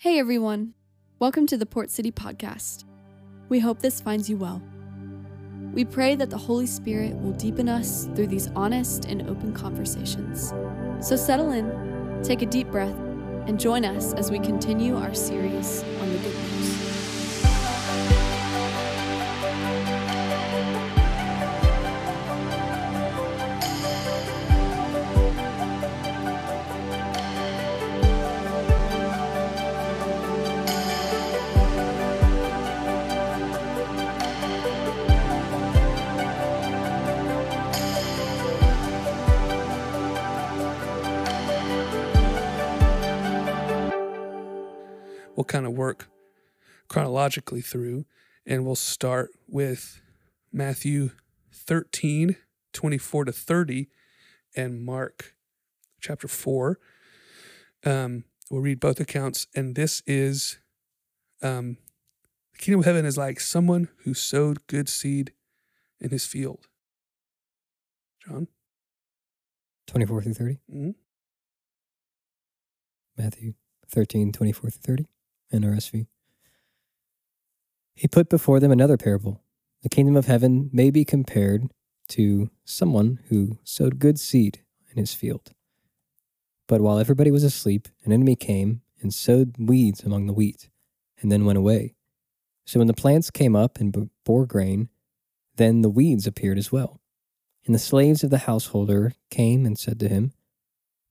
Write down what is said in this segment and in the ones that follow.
Hey everyone, welcome to the Port City Podcast. We hope this finds you well. We pray that the Holy Spirit will deepen us through these honest and open conversations. So settle in, take a deep breath, and join us as we continue our series on the good news. Kind of work chronologically through and we'll start with Matthew 13, 24 to 30, and Mark chapter 4. Um, we'll read both accounts, and this is um, the kingdom of heaven is like someone who sowed good seed in his field. John? 24 through 30. Mm-hmm. Matthew 13, 24 through 30, NRSV. He put before them another parable. The kingdom of heaven may be compared to someone who sowed good seed in his field. But while everybody was asleep, an enemy came and sowed weeds among the wheat, and then went away. So when the plants came up and bore grain, then the weeds appeared as well. And the slaves of the householder came and said to him,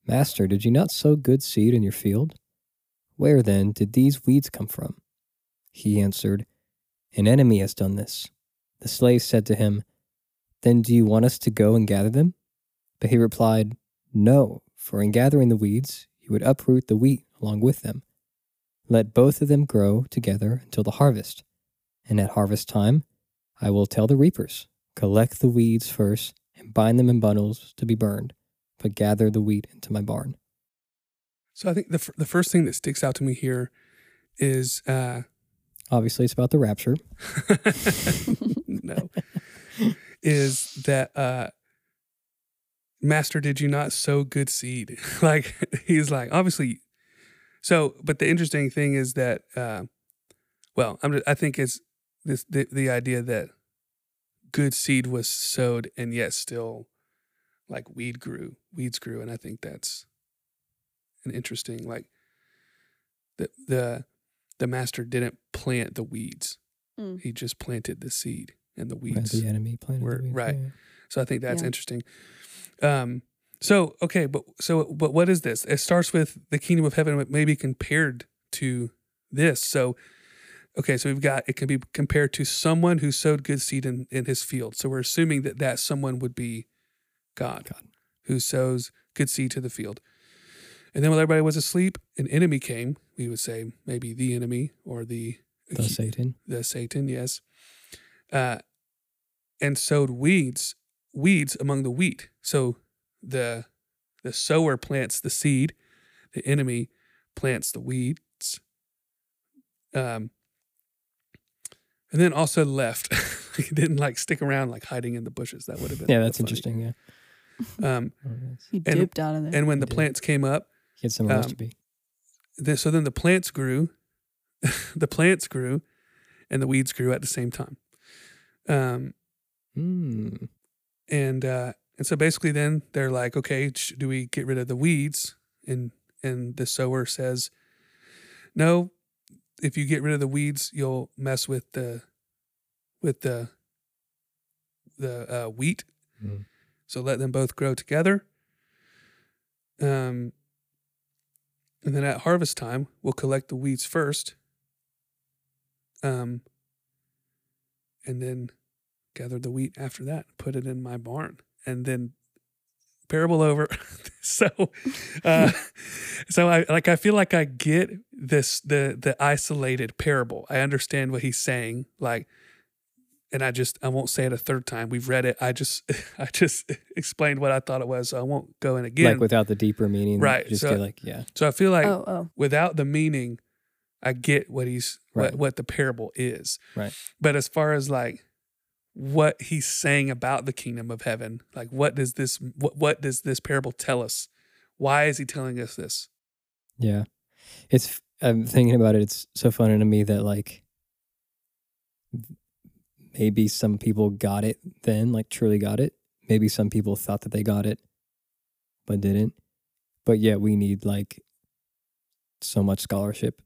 Master, did you not sow good seed in your field? Where then did these weeds come from? He answered, An enemy has done this. The slave said to him, Then do you want us to go and gather them? But he replied, No, for in gathering the weeds, you would uproot the wheat along with them. Let both of them grow together until the harvest. And at harvest time, I will tell the reapers, Collect the weeds first and bind them in bundles to be burned but gather the wheat into my barn. So I think the, f- the first thing that sticks out to me here is uh, Obviously, it's about the rapture. no, is that uh, Master, did you not sow good seed? like he's like, obviously. So, but the interesting thing is that, uh, well, I'm, just- I think it's this the, the idea that good seed was sowed and yet still like weed grew, weeds grew, and I think that's an interesting like the the the master didn't plant the weeds Mm. he just planted the seed and the Right, weeds. the enemy planted were- the weeds. right. yeah. So I think that's Yeah. interesting. Um, so okay, but so but what is this? It starts with the kingdom of heaven, but maybe compared to this. So okay, so we've got it can be compared to someone who sowed good seed in in his field. So we're assuming that that someone would be God, God. who sows good seed to the field. And then when everybody was asleep, an enemy came. We would say maybe the enemy or the The Satan. the Satan, yes, uh, and sowed weeds, weeds among the wheat. So the the sower plants the seed, the enemy plants the weeds, um, and then also left. he didn't like stick around like hiding in the bushes. That would have been Yeah, that's funny. interesting. Yeah. Um, Oh, yes. He And- dipped out of there. and when the did. plants came up, He had somewhere else Um, to be. then, so then the plants grew, the plants grew, and the weeds grew at the same time. Um, Mm. and uh, and so basically, then they're like, okay, sh- do we get rid of the weeds? And and the sower says, no. If you get rid of the weeds, you'll mess with the with the the uh, wheat. Mm. So let them both grow together. Um, and then at harvest time, we'll collect the weeds first. Um, and then gather the wheat after that, put it in my barn, and then parable over. so, uh, so I like I feel like I get this the the isolated parable. I understand what he's saying, like, and I just I won't say it a third time. We've read it. I just I just explained what I thought it was. So I won't go in again. Like without the deeper meaning. Right, Just so- get like, yeah. so I feel like oh, oh. without the meaning, I get what he's Right. what, what the parable is. Right. But as far as like what he's saying about the kingdom of heaven, like what does this what what does this parable tell us? Why is he telling us this? Yeah. It's I'm thinking about it. It's so funny to me that like maybe some people got it then, like truly got it. Maybe some people thought that they got it, but didn't. But yet we need like so much scholarship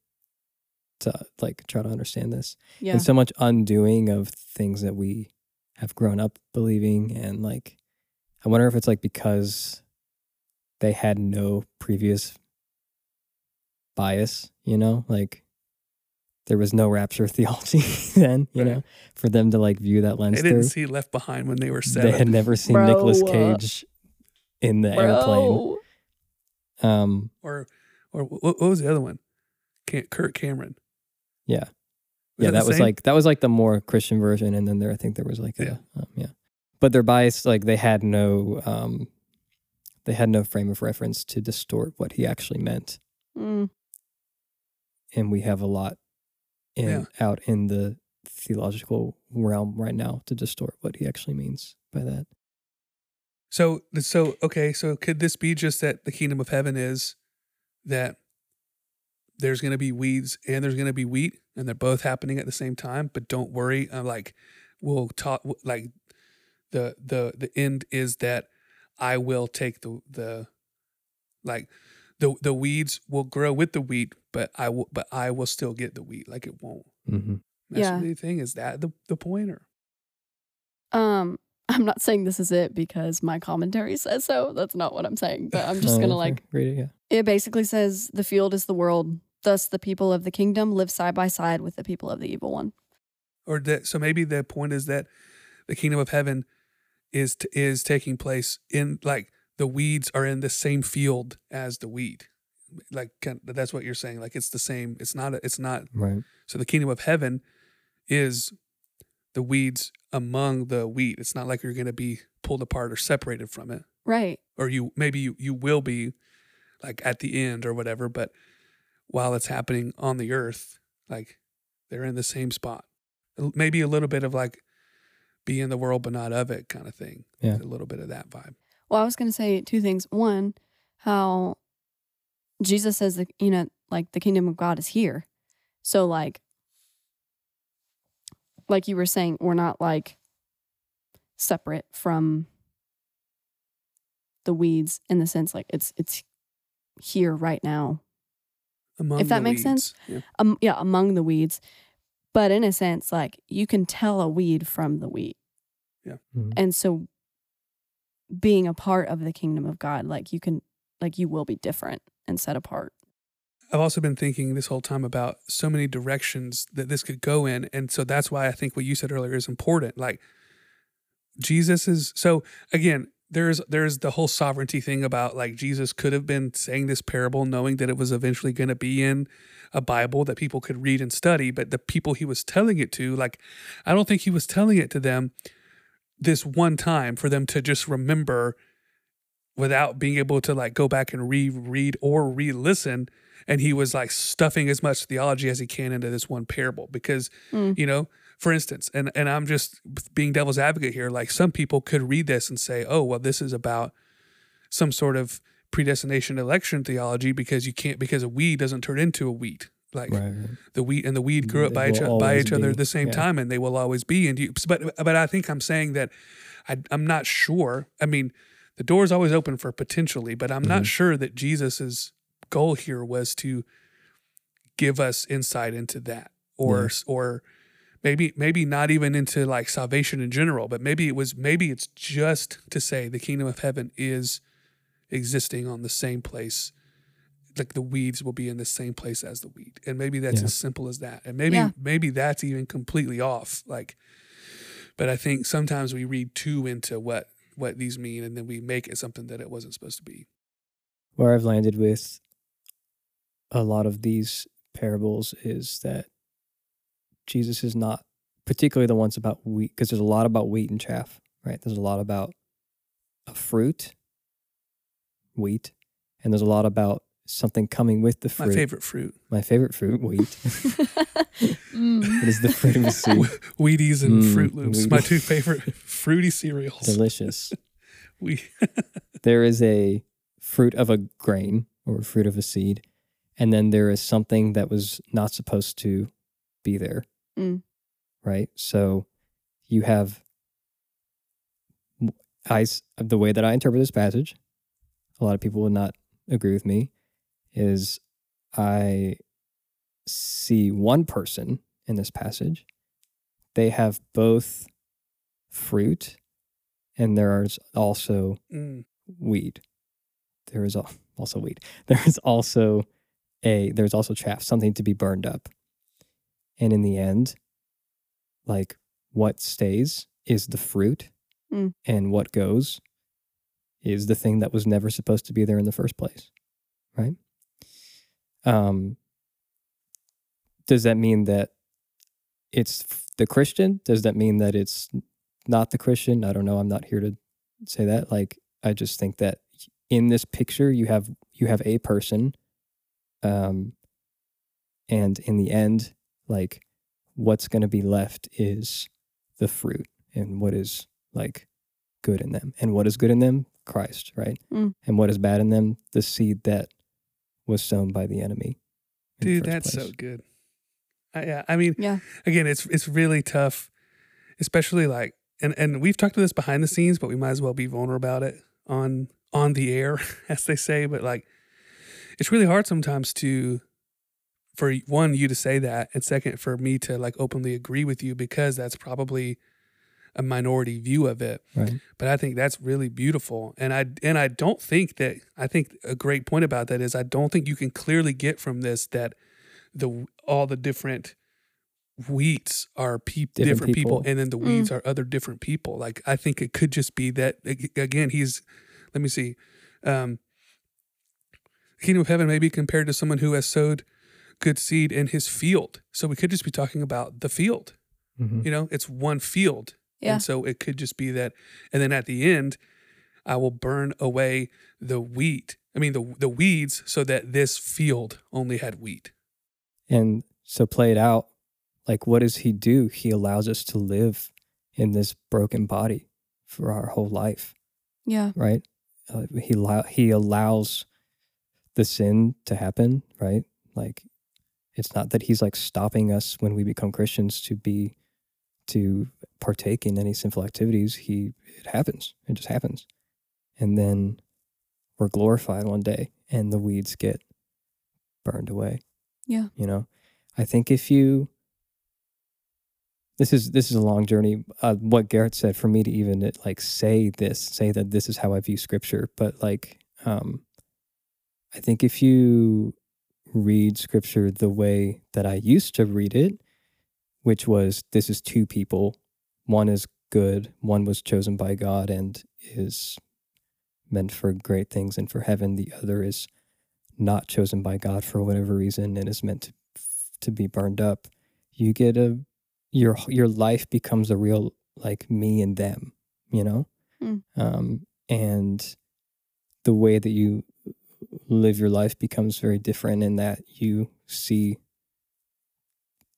to like try to understand this, Yeah. and so much undoing of things that we have grown up believing, and like I wonder if it's like because they had no previous bias, you know, like there was no rapture theology then, you Right. know, for them to like view that lens They didn't through. see Left Behind when they were set. They had never seen Bro, Nicolas uh, Cage in the airplane. Um, or or what, what was the other one? Kirk Cameron. yeah, Was yeah, the that was same? like that was like the more Christian version, and then there I think there was like Yeah. a um, yeah, but their bias like they had no um, they had no frame of reference to distort what he actually meant, Mm. and we have a lot in Yeah. out in the theological realm right now to distort what he actually means by that. So so okay, so could this be just that the kingdom of heaven is that there's going to be weeds and there's going to be wheat and they're both happening at the same time, but don't worry, uh, like we'll talk like the the the end is that I will take the the like the the weeds will grow with the wheat, but I will but I will still get the wheat, like it won't. Mm-hmm. That's Yeah. the thing. Is that the the pointer? Um, I'm not saying this is it because my commentary says so. That's not what I'm saying. But I'm just gonna like read it. Yeah. it basically says the field is the world, thus the people of the kingdom live side by side with the people of the evil one. or that so maybe the point is that the kingdom of heaven is t- is taking place in like the weeds are in the same field as the wheat like kind that's what you're saying like it's the same it's not a, it's not Right. so the kingdom of heaven is the weeds among the wheat it's not like you're going to be pulled apart or separated from it Right. or you maybe you, you will be like at the end or whatever but while it's happening on the earth like they're in the same spot maybe a little bit of like be in the world but not of it kind of thing Yeah. A little bit of that vibe Well, I was going to say two things. One, how Jesus says that, you know, like the kingdom of God is here. So, like, like you were saying, we're not like separate from the weeds in the sense like it's it's here right now. among If that the makes sense. yeah. Um, yeah, among the weeds, but in a sense, like you can tell a weed from the wheat, Mhm. and so being a part of the kingdom of God, like you can, like you will be different and set apart. I've also been thinking this whole time about so many directions that this could go in. And so that's why I think what you said earlier is important. Like Jesus is so again, there's there's the whole sovereignty thing about like Jesus could have been saying this parable knowing that it was eventually going to be in a Bible that people could read and study, but the people he was telling it to, like I don't think he was telling it to them this one time for them to just remember without being able to like go back and reread or re-listen and he was like stuffing as much theology as he can into this one parable because Mm. you know for instance and and i'm just being devil's advocate here like some people could read this and say oh well this is about some sort of predestination election theology because you can't because a weed doesn't turn into a wheat like Right. the wheat and the weed grew up They by each, by each other at the same yeah. time and they will always be and you but but i think i'm saying that I, i'm not sure i mean the door is always open for potentially but i'm not Mhm. sure that jesus's goal here was to give us insight into that or or maybe maybe not even into like salvation in general but maybe it was maybe it's just to say the kingdom of heaven is existing on the same place like the weeds will be in the same place as the wheat and maybe that's Yeah. as simple as that and maybe Yeah. maybe that's even completely off like but i think sometimes we read too into what what these mean and then we make it something that it wasn't supposed to be Where I've landed with a lot of these parables is that Jesus is not particularly the ones about wheat, because there's a lot about wheat and chaff, right? There's a lot about a fruit, wheat, and there's a lot about something coming with the fruit. my favorite fruit My favorite fruit, wheat. Mm. it is the fruit of a seed. wheaties and Mm, fruit loops Wheat- my two favorite fruity cereals Delicious. we there is a fruit of a grain or fruit of a seed, and then there is something that was not supposed to be there. Mm. Right? So you have I s- the way that I interpret this passage, a lot of people would not agree with me, is I see one person in this passage. They have both fruit and there is also Mm. weed. There is also weed. There is also a there's also chaff, something to be burned up. And in the end, like what stays is the fruit, Mm. and what goes is the thing that was never supposed to be there in the first place. Right? Um does that mean that it's the Christian? Does that mean that it's not the Christian? I don't know. I'm not here to say that. Like I just think that in this picture you have you have a person um and in the end like what's going to be left is the fruit and what is like good in them and what is good in them christ right Mm. and what is bad in them the seed that was sown by the enemy in the Dude, first that's so good. I, yeah, I mean, Yeah. again, it's it's really tough, especially like, and and we've talked to this behind the scenes, but we might as well be vulnerable about it on on the air, as they say. But like, it's really hard sometimes to, for one, you to say that, and second, for me to like openly agree with you because that's probably a minority view of it. right But I think that's really beautiful, and I and I don't think that I think a great point about that is I don't think you can clearly get from this that the all the different wheats are peop Different different, people. people. and then the Mm. weeds are other different people. Like I think it could just be that again he's let me see, um, kingdom of heaven may be compared to someone who has sowed good seed in his field. So we could just be talking about the field. Mhm. You know, it's one field. Yeah. And so it could just be that. And then at the end, I will burn away the wheat. I mean, the, the weeds so that this field only had wheat. and so play it out like what does he do he allows us to live in this broken body for our whole life Yeah. right? Uh, he he allows the sin to happen, right? Like it's not that he's like stopping us when we become Christians to be to partake in any sinful activities. He it happens. It just happens. And then we're glorified one day and the weeds get burned away. Yeah. You know. I think if you this is this is a long journey. Uh, what Garrett said for me to even like say this, say that this is how I view Scripture, but like, um, I think if you read Scripture the way that I used to read it, which was this is two people, one is good, one was chosen by God and is meant for great things and for heaven. The other is not chosen by God for whatever reason and is meant to to be burned up. You get a your your life becomes a real like me and them, you know, Mm. um, and the way that you live your life becomes very different in that you see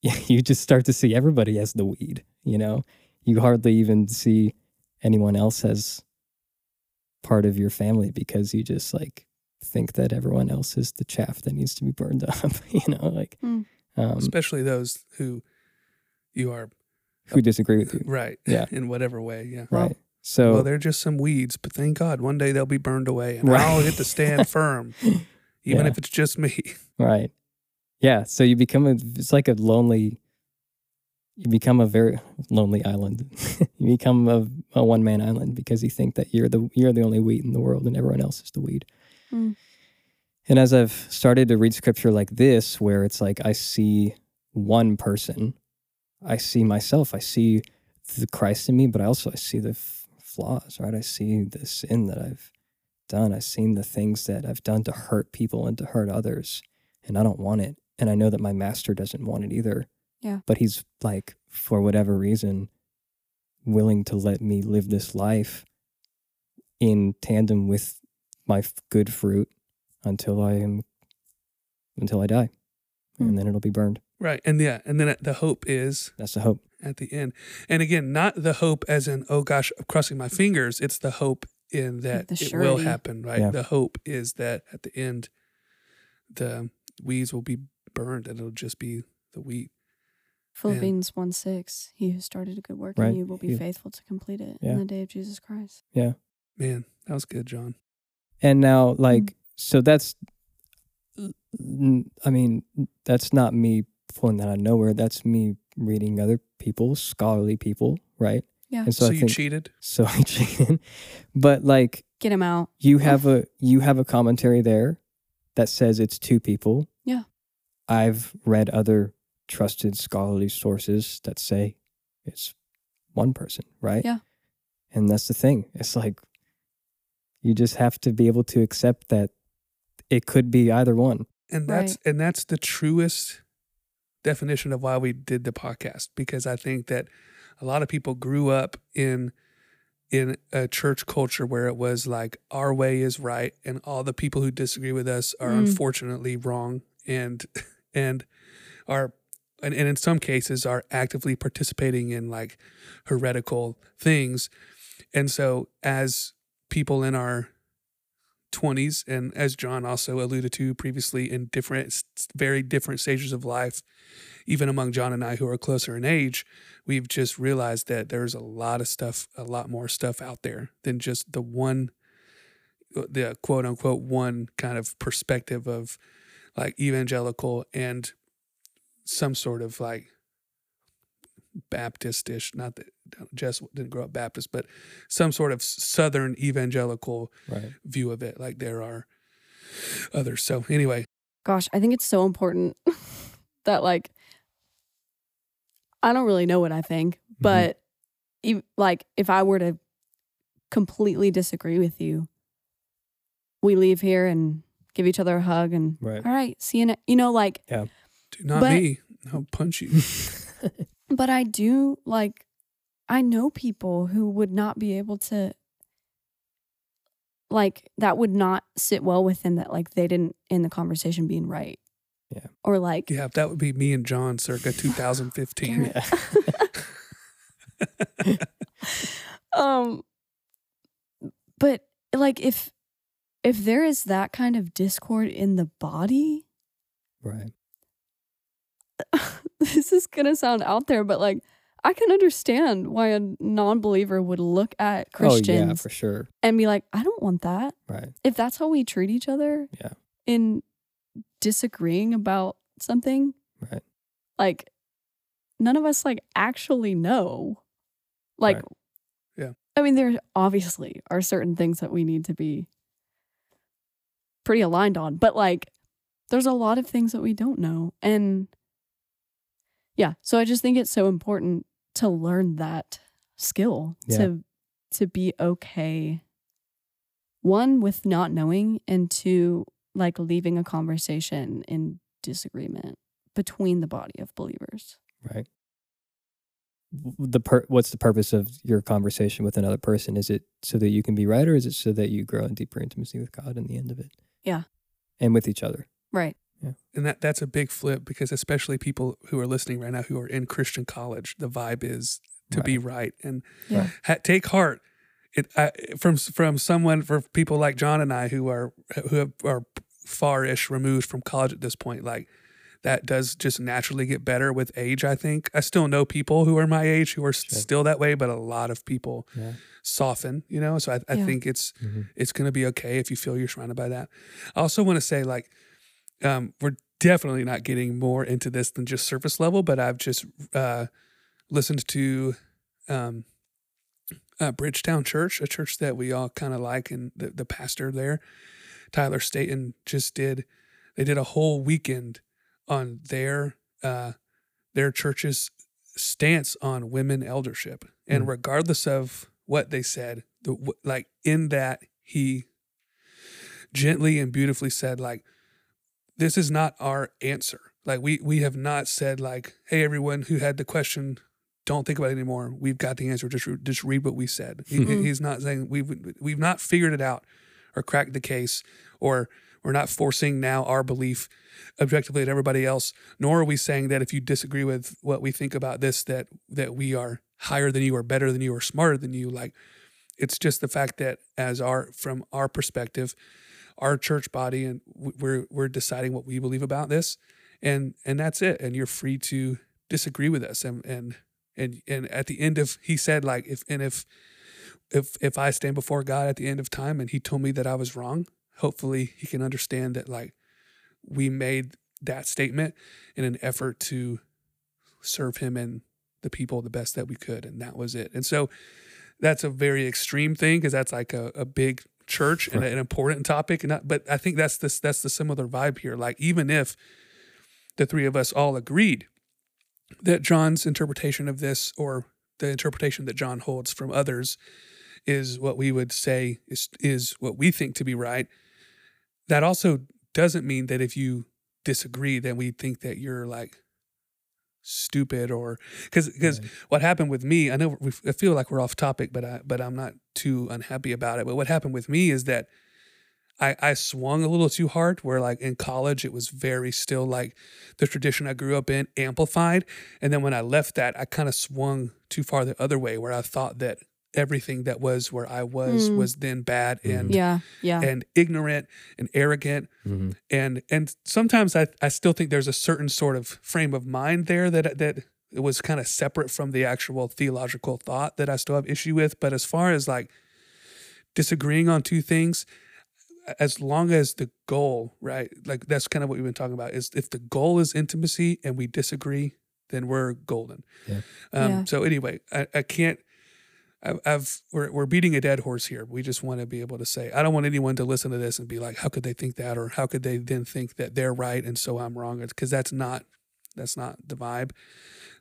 you just start to see everybody as the weed you know you hardly even see anyone else as part of your family because you just like think that everyone else is the chaff that needs to be burned up you know like Mm. um, Especially those who you are who disagree with you right. Yeah. In whatever way. Yeah. right so Well, they're just some weeds, but thank God one day they'll be burned away and Right. I'll get to stand firm, even Yeah. if it's just me. Right. Yeah. So you become a, it's like a lonely, you become a very lonely island. you become a, a one man island because you think that you're the, you're the only wheat in the world and everyone else is the weed. Mm. And as I've started to read scripture like this, where it's like I see one person, I see myself, I see the Christ in me, but I also I see the f- flaws, right? I see the sin that I've done. I've seen the things that I've done to hurt people and to hurt others and I don't want it. And I know that my master doesn't want it either. Yeah. But he's like, for whatever reason, willing to let me live this life in tandem with my f- good fruit until I am, until I die. Hmm. And then it'll be burned. Right. And yeah. And then the hope is That's the hope. at the end. And again, not the hope as in, oh gosh, I'm crossing my fingers. It's the hope in that it will happen, right? Yeah. The hope is that at the end, the weeds will be burned and it'll just be the wheat. Philippians 1 6. He who started a good work Right. in you will be He- faithful to complete it Yeah. in the day of Jesus Christ. Yeah. Man, that was good, John. And now, Mm-hmm. like, so that's, I mean, that's not me pulling that out of nowhere. That's me reading other people, scholarly people, right? Yeah. And So, so, I you think, cheated? so I cheated. But like, Get him out. you have a you have a commentary there that says it's two people. Yeah. I've read other trusted scholarly sources that say it's one person, right? Yeah. And that's the thing. It's like you just have to be able to accept that it could be either one. And that's and that's the truest definition of why we did the podcast because I think that a lot of people grew up in in a church culture where it was like our way is right and all the people who disagree with us are Mm. unfortunately wrong and and are and, and in some cases are actively participating in like heretical things. And so as people in our 20s and as john also alluded to previously in different very different stages of life even among john and i who are closer in age we've just realized that there's a lot of stuff a lot more stuff out there than just the one the quote unquote one kind of perspective of like evangelical and some sort of like Baptistish, not that Jess didn't grow up Baptist, but some sort of Southern evangelical Right. view of it. Like there are others. So anyway, Gosh, I think it's so important that, like, I don't really know what I think, mm-hmm. but ev- like, if I were to completely disagree with you, we leave here and give each other a hug and, Right. all right, see you next, you know, like, do not But- me. I'll punch you. But I do like I know people who would not be able to like that would not sit well with them that like they didn't end the conversation being right. Yeah. Or like yeah, that would be me and John circa 2015. Um but like if if there is that kind of discord in the body, right. this is going to sound out there but like I can understand why a non-believer would look at Christians. Oh yeah, for sure. and be like, I don't want that. Right. if that's how we treat each other Yeah. in disagreeing about something Right. like none of us like actually know like Right. Yeah. i mean there obviously are certain things that we need to be pretty aligned on but like there's a lot of things that we don't know and yeah so i just think it's so important to learn that skill Yeah. to to be okay one with not knowing and two like leaving a conversation in disagreement between the body of believers Right. The per- what's the purpose of your conversation with another person? Is it so that you can be right, or is it so that you grow in deeper intimacy with God in the end of it? Yeah. And with each other. right And that that's a big flip because especially people who are listening right now who are in Christian college, the vibe is to be right and Yeah. ha- take heart. It I, from from someone for people like John and I who are who have, are far-ish removed from college at this point. Like that does just naturally get better with age. I think I still know people who are my age who are Sure. still that way, but a lot of people Yeah. soften. You know, so I, I Yeah. think it's Mm-hmm. it's going to be okay if you feel you're surrounded by that. I also want to say, like, um, we're definitely not getting more into this than just surface level, but I've just uh, listened to um, uh, Bridgetown Church, a church that we all kind of like, and the, the pastor there, Tyler Staton, just did. They did a whole weekend on their uh, their church's stance on women eldership, and Mm. regardless of what they said, the like in that he gently and beautifully said like this is not our answer. Like we we have not said like hey everyone who had the question don't think about it anymore. We've got the answer. Just re- just read what we said. He, Mhm. he's not saying we've we've not figured it out or cracked the case or we're not forcing now our belief objectively at everybody else nor are we saying that if you disagree with what we think about this that that we are higher than you or better than you or smarter than you. Like it's just the fact that as our from our perspective our church body and we're we're deciding what we believe about this and and that's it and you're free to disagree with us and and and and at the end of he said like if and if if if I stand before God at the end of time and he told me that I was wrong hopefully he can understand that like we made that statement in an effort to serve him and the people the best that we could and that was it. And so that's a very extreme thing because that's like a, a big church and Right. an important topic and but i think that's this that's the similar vibe here like even if the three of us all agreed that john's interpretation of this or the interpretation that john holds from others is what we would say is is what we think to be right that also doesn't mean that if you disagree then we think that you're like stupid or because because Right. what happened with me i know we, i feel like we're off topic but i but i'm not too unhappy about it but what happened with me is that i i swung a little too hard where like in college it was very still like the tradition i grew up in amplified and then when i left that i kind of swung too far the other way where i thought that everything that was where i was Mm. was then bad and Yeah. Yeah. and ignorant and arrogant Mhm. and and sometimes I, I still think there's a certain sort of frame of mind there that that it was kind of separate from the actual theological thought that I still have issue with. But as far as like disagreeing on two things, as long as the goal, right, like that's kind of what we've been talking about, is if the goal is intimacy and we disagree, then we're golden. Yeah. Um, Yeah. So anyway, I, I can't. I've we're we're beating a dead horse here. We just want to be able to say I don't want anyone to listen to this and be like, how could they think that, or how could they then think that they're right and so I'm wrong? Because that's not that's not the vibe.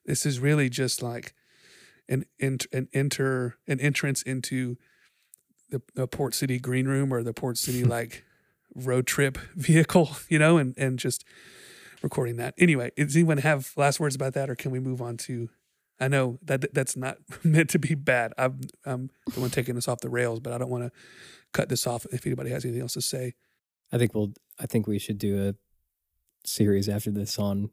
This is really just like an an enter an entrance into the, the Port City green room or the Port City like road trip vehicle, you know, and and just recording that. Anyway, does anyone have last words about that, or can we move on to? I know that that's not meant to be bad. I'm I'm the one taking this off the rails, but I don't want to cut this off. If anybody has anything else to say, I think we'll. I think we should do a series after this on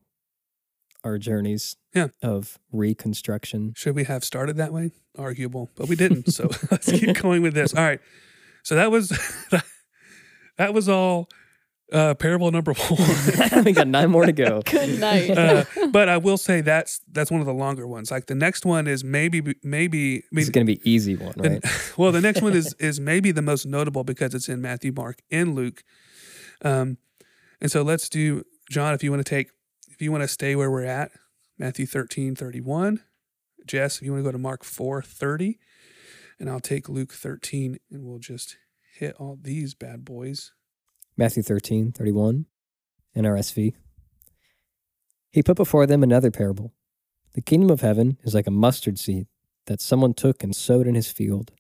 our journeys. Yeah. Of reconstruction. should we have started that way? Arguable, but we didn't. So let's keep going with this. All right. So that was that was all uh, parable number one. we got nine more to go. Good night. uh, but I will say that's that's one of the longer ones. Like the next one is maybe maybe I This mean, is gonna be easy one, the- right? well the next one is is maybe the most notable because it's in Matthew, Mark, and Luke. Um, and so let's do John. If you want to take, if you want to stay where we're at, Matthew 13, 31. Jess, if you want to go to Mark 4, 30. And I'll take Luke 13 and we'll just hit all these bad boys. Matthew 13, 31, NRSV. He put before them another parable. The kingdom of heaven is like a mustard seed that someone took and sowed in his field.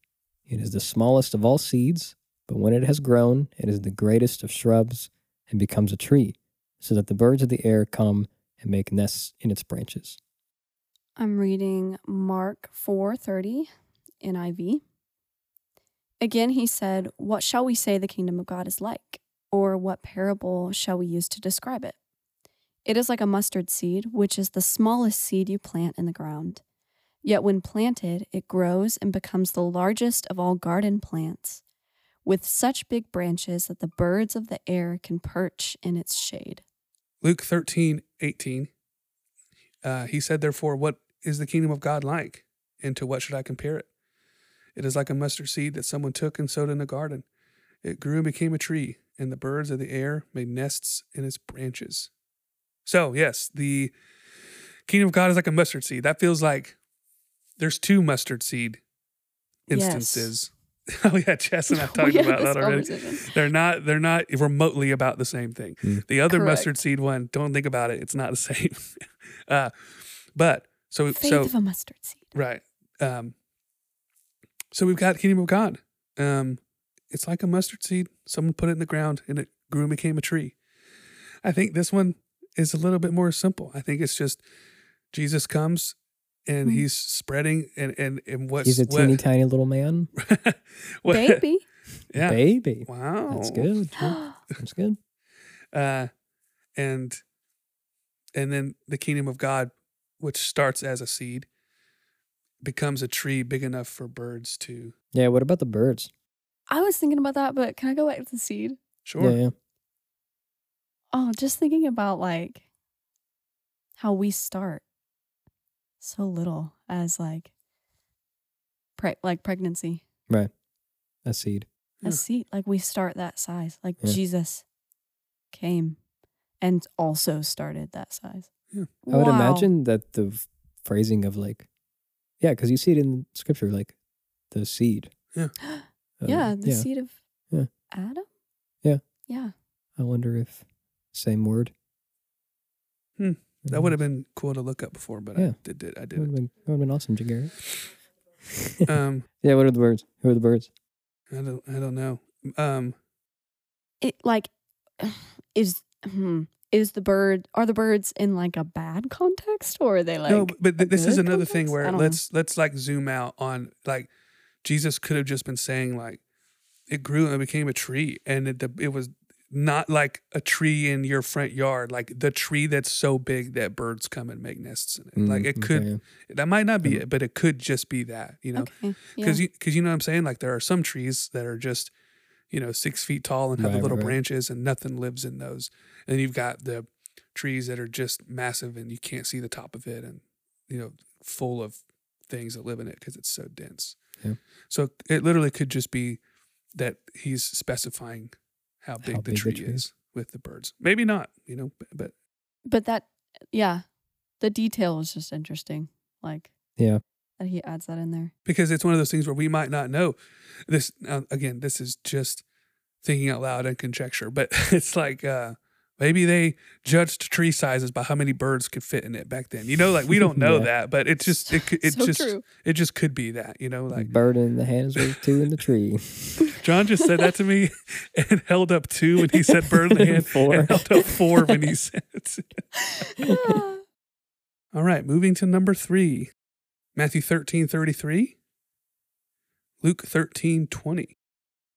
It is the smallest of all seeds, but when it has grown, it is the greatest of shrubs and becomes a tree, so that the birds of the air come and make nests in its branches. I'm reading Mark 4:30 NIV. Again he said, "What shall we say the kingdom of God is like? Or what parable shall we use to describe it? It is like a mustard seed, which is the smallest seed you plant in the ground. Yet when planted, it grows and becomes the largest of all garden plants, with such big branches that the birds of the air can perch in its shade." Luke 13, 18. Uh, he said, Therefore, what is the kingdom of God like? And to what should I compare it? It is like a mustard seed that someone took and sowed in a garden. It grew and became a tree, and the birds of the air made nests in its branches. So, yes, the kingdom of God is like a mustard seed. That feels like there's two mustard seed Yes. instances. oh, yeah, Jess and I We talked about that already they're not they're not remotely about the same thing. Hmm. The other Correct. mustard seed one, don't think about it. It's not the same. uh, but so Faith so of a mustard seed. right. Um, so we've got kingdom of God. Um, it's like a mustard seed. Someone put it in the ground and it grew and became a tree. I think this one is a little bit more simple. I think it's just Jesus comes and Hmm. he's spreading and and and what's He's a what- tiny little man. what- Baby. yeah. Baby. Wow. That's good. That's good. uh, and and then the kingdom of God, which starts as a seed, becomes a tree big enough for birds to. Yeah, what about the birds? I was thinking about that, but can I go back to the seed? Sure. Yeah, yeah. Oh, just thinking about like how we start so little as like pre- like pregnancy. Right. A seed. Yeah. A seed like we start that size. Like Yeah. Jesus came and also started that size. Yeah. I would Wow. imagine that the phrasing of like, yeah, because you see it in scripture, like the seed. Yeah. Uh, yeah, the yeah. seed of Yeah. Adam? Yeah. Yeah. I wonder if same word. Hmm. That would have been cool to look up before, but I Yeah. did, did I Would have didn't. been, would have been awesome, Garrett. um, yeah, what are the birds? Who are the birds? I don't, I don't know. Um, It like is hmm, is the bird are the birds in like a bad context or are they like no, but th- this is another thing context? I where don't know. let's let's like zoom out on like Jesus could have just been saying like it grew and it became a tree, and it, it was not like a tree in your front yard, like the tree that's so big that birds come and make nests in it. like Mm, it could, okay. that might not be it, but it could just be that, you know. Okay. Yeah. because you because you know what I'm saying. Like there are some trees that are just you know six feet tall and have the Right, little right. branches, and nothing lives in those. And you've got the trees that are just massive, and you can't see the top of it, and you know full of things that live in it because it's so dense. Yeah. So it literally could just be that he's specifying how big, the, big the tree tree is with the birds. Maybe not, you know, but, but But that yeah. The detail is just interesting. Like Yeah. that he adds that in there. because it's one of those things where we might not know this now, again this is just thinking out loud and conjecture but it's like uh maybe they judged tree sizes by how many birds could fit in it back then you know like we don't know Yeah. that but it just it, it so just true. it just could be that you know Like like bird in the hands with two in the tree. john just said that to me and held up two when he said bird in the hand Four. and held up four when he said. All right moving to number three matthew 13 33 luke 13 20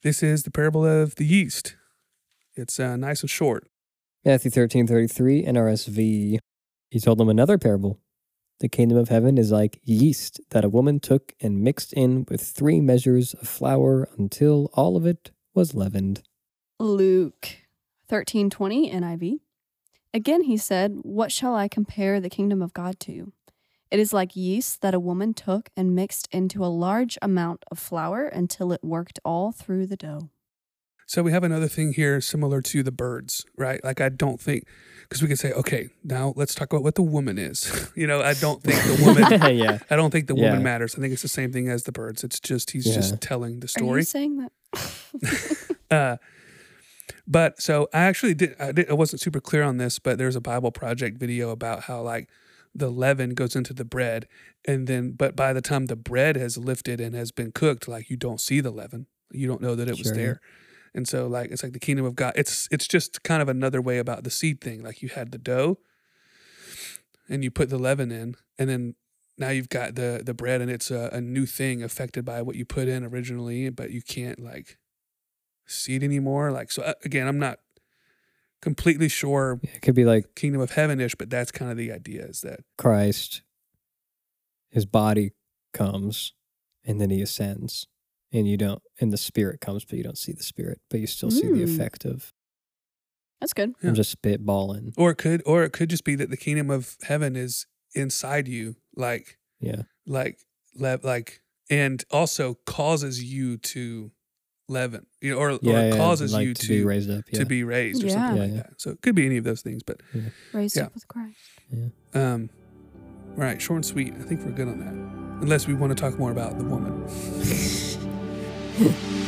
this is the parable of the yeast it's uh, nice and short Matthew thirteen thirty three NRSV. He told them another parable. The kingdom of heaven is like yeast that a woman took and mixed in with three measures of flour until all of it was leavened. Luke 13:20 NIV. Again he said, "What shall I compare the kingdom of God to? It is like yeast that a woman took and mixed into a large amount of flour until it worked all through the dough." So we have another thing here similar to the birds right like i don't think because we could say okay now let's talk about what the woman is you know i don't think the woman yeah. i don't think the Yeah. woman matters i think it's the same thing as the birds it's just he's Yeah. just telling the Are story you saying that? uh, but so I actually did I, did. I wasn't super clear on this, but there's a Bible Project video about how like the leaven goes into the bread, and then but by the time the bread has lifted and has been cooked, like you don't see the leaven, you don't know that it was Sure. there, and so like it's like the kingdom of God. It's it's just kind of another way about the seed thing. Like you had the dough, and you put the leaven in, and then now you've got the the bread, and it's a, a new thing affected by what you put in originally, but you can't like see it anymore. Like so, uh, again, I'm not completely sure It could be like kingdom of heaven ish, but that's kind of the idea is that Christ, his body comes and then he ascends. And you don't, and the spirit comes, but you don't see the spirit, but you still see the Mm. effect of That's good. Yeah. I'm just spitballing. or it could or it could just be that the kingdom of heaven is inside you, like Yeah. like le- like and also causes you to leaven, you know, or, Yeah. or yeah, causes like you to, to be raised up. Yeah. to be raised or Yeah. something Yeah, like yeah. that. So it could be any of those things, but Raised Yeah. up with Christ. Yeah. Um, right, short and sweet. I think we're good on that, unless we want to talk more about the woman. Yeah.